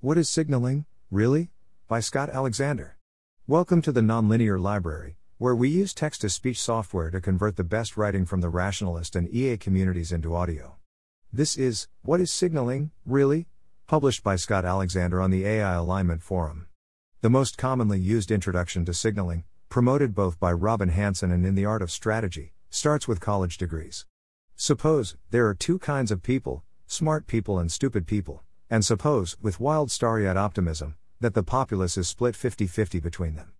What is Signaling, Really? by Scott Alexander. Welcome to the Nonlinear Library, where we use text to speech software to convert the best writing from the rationalist and EA communities into audio. This is What is Signaling, Really? published by Scott Alexander on the AI Alignment Forum. The most commonly used introduction to signaling, promoted both by Robin Hanson and in the Art of Strategy, starts with college degrees. Suppose there are two kinds of people smart people and stupid people. And suppose, with wild starry eyed optimism, that the populace is split 50 50 between them.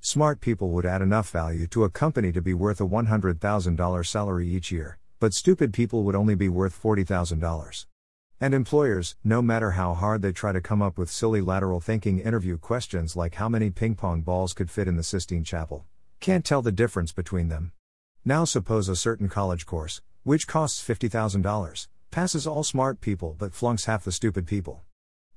Smart people would add enough value to a company to be worth a $100,000 salary each year, but stupid people would only be worth $40,000. And employers, no matter how hard they try to come up with silly lateral thinking interview questions like how many ping pong balls could fit in the Sistine Chapel, can't tell the difference between them. Now suppose a certain college course, which costs $50,000, passes all smart people but flunks half the stupid people.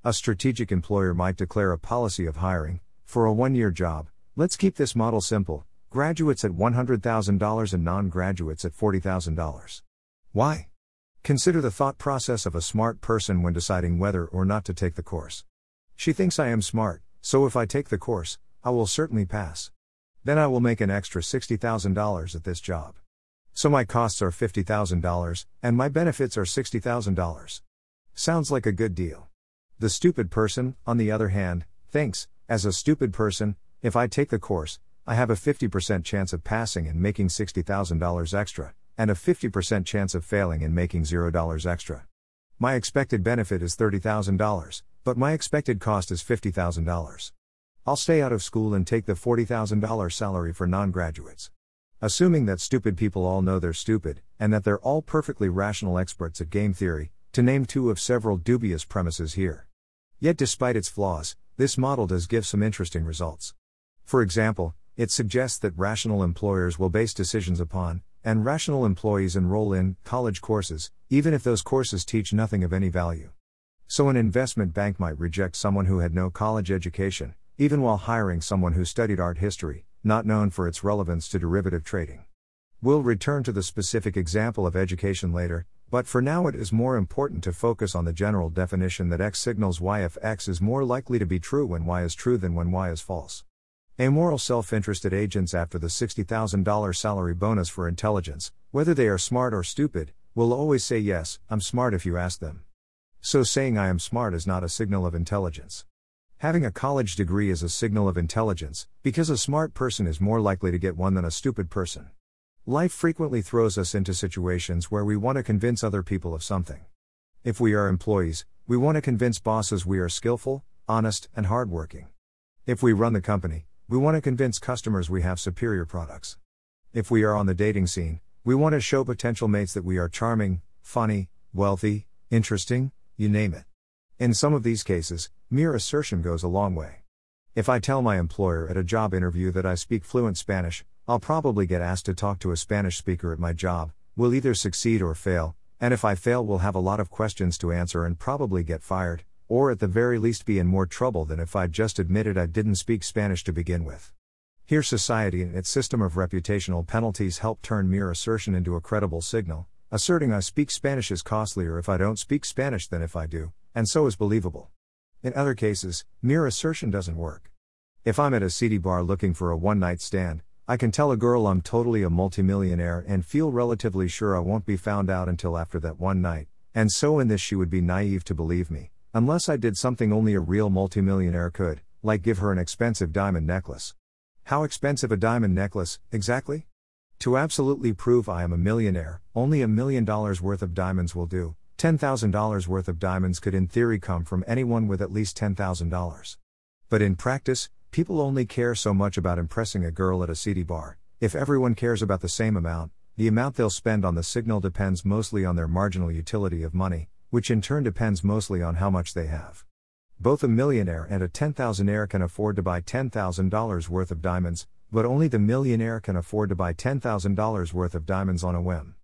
A strategic employer might declare a policy of hiring, for a one year job, let's keep this model simple graduates at $100,000 and non graduates at $40,000. Why? Consider the thought process of a smart person when deciding whether or not to take the course. She thinks I am smart, so if I take the course, I will certainly pass. Then I will make an extra $60,000 at this job. So my costs are $50,000, and my benefits are $60,000. Sounds like a good deal. The stupid person, on the other hand, thinks, as a stupid person, if I take the course, I have a 50% chance of passing and making $60,000 extra, and a 50% chance of failing and making $0 extra. My expected benefit is $30,000, but my expected cost is $50,000. I'll stay out of school and take the $40,000 salary for non graduates. Assuming that stupid people all know they're stupid, and that they're all perfectly rational experts at game theory, to name two of several dubious premises here. Yet, despite its flaws, this model does give some interesting results. For example, it suggests that rational employers will base decisions upon, and rational employees enroll in, college courses, even if those courses teach nothing of any value. So, an investment bank might reject someone who had no college education, even while hiring someone who studied art history, not known for its relevance to derivative trading. We'll return to the specific example of education later, but for now it is more important to focus on the general definition that X signals Y if X is more likely to be true when Y is true than when Y is false. Amoral self interested agents after the $60,000 salary bonus for intelligence, whether they are smart or stupid, will always say yes, I'm smart if you ask them. So saying I am smart is not a signal of intelligence. Having a college degree is a signal of intelligence, because a smart person is more likely to get one than a stupid person. Life frequently throws us into situations where we want to convince other people of something. If we are employees, we want to convince bosses we are skillful, honest, and hardworking. If we run the company, we want to convince customers we have superior products. If we are on the dating scene, we want to show potential mates that we are charming, funny, wealthy, interesting, you name it. In some of these cases, mere assertion goes a long way. If I tell my employer at a job interview that I speak fluent Spanish, I'll probably get asked to talk to a Spanish speaker at my job, will either succeed or fail, and if I fail, we'll have a lot of questions to answer and probably get fired, or at the very least be in more trouble than if I'd just admitted I didn't speak Spanish to begin with. Here, society and its system of reputational penalties help turn mere assertion into a credible signal. Asserting I speak Spanish is costlier if I don't speak Spanish than if I do, and so is believable. In other cases, mere assertion doesn't work. If I'm at a seedy bar looking for a one night stand, I can tell a girl I'm totally a multimillionaire and feel relatively sure I won't be found out until after that one night, and so in this she would be naive to believe me, unless I did something only a real multimillionaire could, like give her an expensive diamond necklace. How expensive a diamond necklace, exactly? To absolutely prove I am a millionaire, only a million dollars worth of diamonds will do, $10,000 worth of diamonds could in theory come from anyone with at least $10,000. But in practice, people only care so much about impressing a girl at a seedy bar. If everyone cares about the same amount, the amount they'll spend on the signal depends mostly on their marginal utility of money, which in turn depends mostly on how much they have. Both a millionaire and a 10,000aire can afford to buy $10,000 worth of diamonds, but only the millionaire can afford to buy $10,000 worth of diamonds on a whim.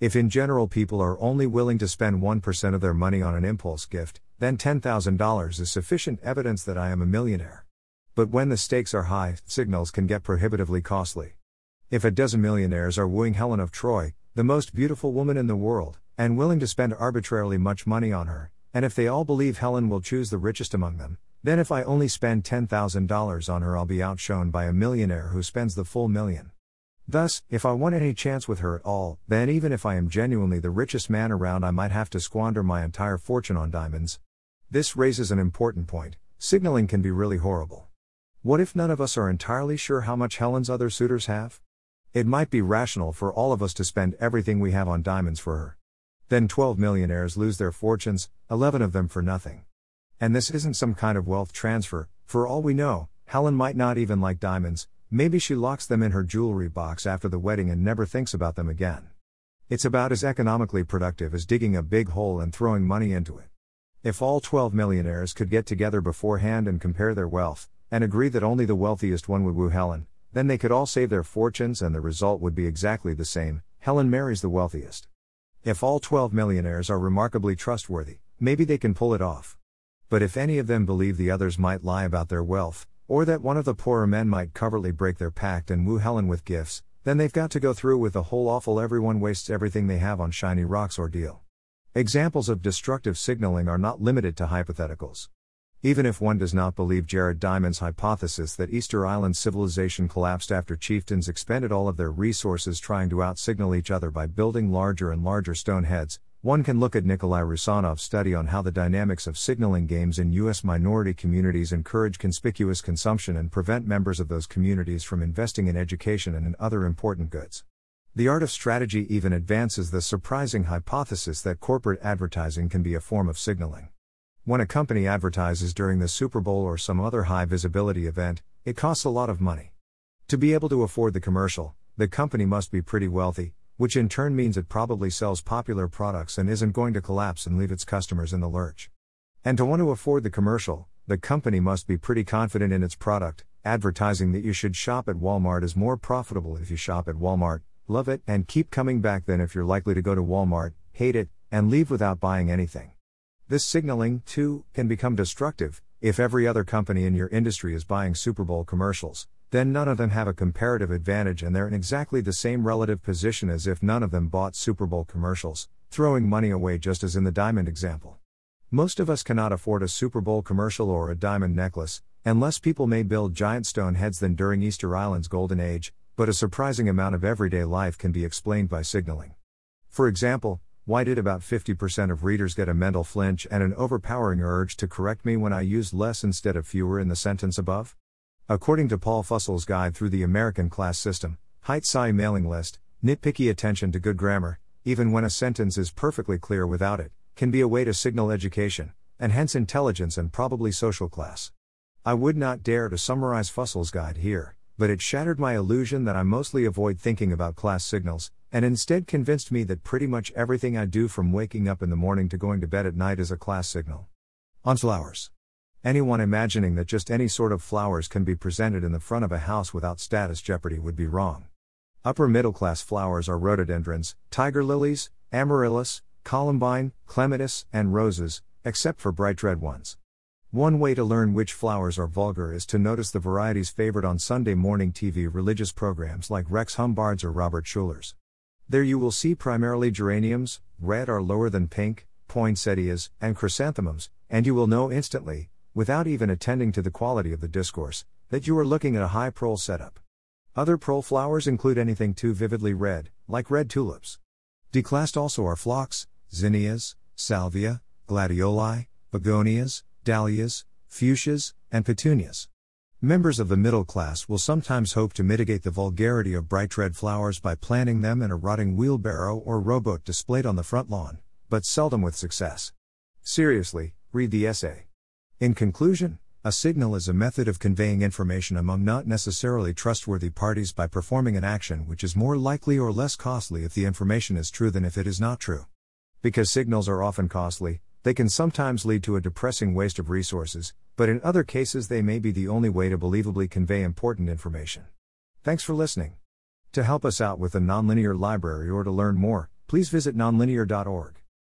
If in general people are only willing to spend 1% of their money on an impulse gift, then $10,000 is sufficient evidence that I am a millionaire. But when the stakes are high, signals can get prohibitively costly. If a dozen millionaires are wooing Helen of Troy, the most beautiful woman in the world, and willing to spend arbitrarily much money on her, and if they all believe Helen will choose the richest among them, then if I only spend $10,000 on her, I'll be outshone by a millionaire who spends the full million. Thus, if I want any chance with her at all, then even if I am genuinely the richest man around, I might have to squander my entire fortune on diamonds. This raises an important point signaling can be really horrible. What if none of us are entirely sure how much Helen's other suitors have? It might be rational for all of us to spend everything we have on diamonds for her. Then 12 millionaires lose their fortunes, 11 of them for nothing. And this isn't some kind of wealth transfer, for all we know, Helen might not even like diamonds, maybe she locks them in her jewelry box after the wedding and never thinks about them again. It's about as economically productive as digging a big hole and throwing money into it. If all 12 millionaires could get together beforehand and compare their wealth, and agree that only the wealthiest one would woo Helen, then they could all save their fortunes and the result would be exactly the same Helen marries the wealthiest. If all 12 millionaires are remarkably trustworthy, maybe they can pull it off. But if any of them believe the others might lie about their wealth, or that one of the poorer men might covertly break their pact and woo Helen with gifts, then they've got to go through with the whole awful everyone wastes everything they have on shiny rocks ordeal. Examples of destructive signaling are not limited to hypotheticals. Even if one does not believe Jared Diamond's hypothesis that Easter Island civilization collapsed after chieftains expended all of their resources trying to outsignal each other by building larger and larger stone heads, one can look at Nikolai Roussanov's study on how the dynamics of signaling games in U.S. minority communities encourage conspicuous consumption and prevent members of those communities from investing in education and in other important goods. The art of strategy even advances the surprising hypothesis that corporate advertising can be a form of signaling. When a company advertises during the Super Bowl or some other high visibility event, it costs a lot of money. To be able to afford the commercial, the company must be pretty wealthy, which in turn means it probably sells popular products and isn't going to collapse and leave its customers in the lurch. And to want to afford the commercial, the company must be pretty confident in its product. Advertising that you should shop at Walmart is more profitable if you shop at Walmart, love it, and keep coming back than if you're likely to go to Walmart, hate it, and leave without buying anything. This signaling, too, can become destructive. If every other company in your industry is buying Super Bowl commercials, then none of them have a comparative advantage and they're in exactly the same relative position as if none of them bought Super Bowl commercials, throwing money away just as in the diamond example. Most of us cannot afford a Super Bowl commercial or a diamond necklace, and less people may build giant stone heads than during Easter Island's golden age, but a surprising amount of everyday life can be explained by signaling. For example, why did about 50% of readers get a mental flinch and an overpowering urge to correct me when I used less instead of fewer in the sentence above? According to Paul Fussell's Guide through the American Class System, Height Psi mailing list, nitpicky attention to good grammar, even when a sentence is perfectly clear without it, can be a way to signal education, and hence intelligence and probably social class. I would not dare to summarize Fussell's Guide here, but it shattered my illusion that I mostly avoid thinking about class signals, and instead convinced me that pretty much everything I do from waking up in the morning to going to bed at night is a class signal. On flowers. Anyone imagining that just any sort of flowers can be presented in the front of a house without status jeopardy would be wrong. Upper middle class flowers are rhododendrons, tiger lilies, amaryllis, columbine, clematis, and roses, except for bright red ones. One way to learn which flowers are vulgar is to notice the varieties favored on Sunday morning TV religious programs like Rex Humbard's or Robert Schuller's. There you will see primarily geraniums, red or lower than pink, poinsettias, and chrysanthemums, and you will know instantly, without even attending to the quality of the discourse, that you are looking at a high prole setup. Other prole flowers include anything too vividly red, like red tulips. Declassed also are phlox, zinnias, salvia, gladioli, begonias, dahlias, fuchsias, and petunias. Members of the middle class will sometimes hope to mitigate the vulgarity of bright red flowers by planting them in a rotting wheelbarrow or rowboat displayed on the front lawn, but seldom with success. Seriously, read the essay. In conclusion, a signal is a method of conveying information among not necessarily trustworthy parties by performing an action which is more likely or less costly if the information is true than if it is not true. Because signals are often costly, they can sometimes lead to a depressing waste of resources, but in other cases, they may be the only way to believably convey important information. Thanks for listening. To help us out with the Nonlinear Library or to learn more, please visit nonlinear.org.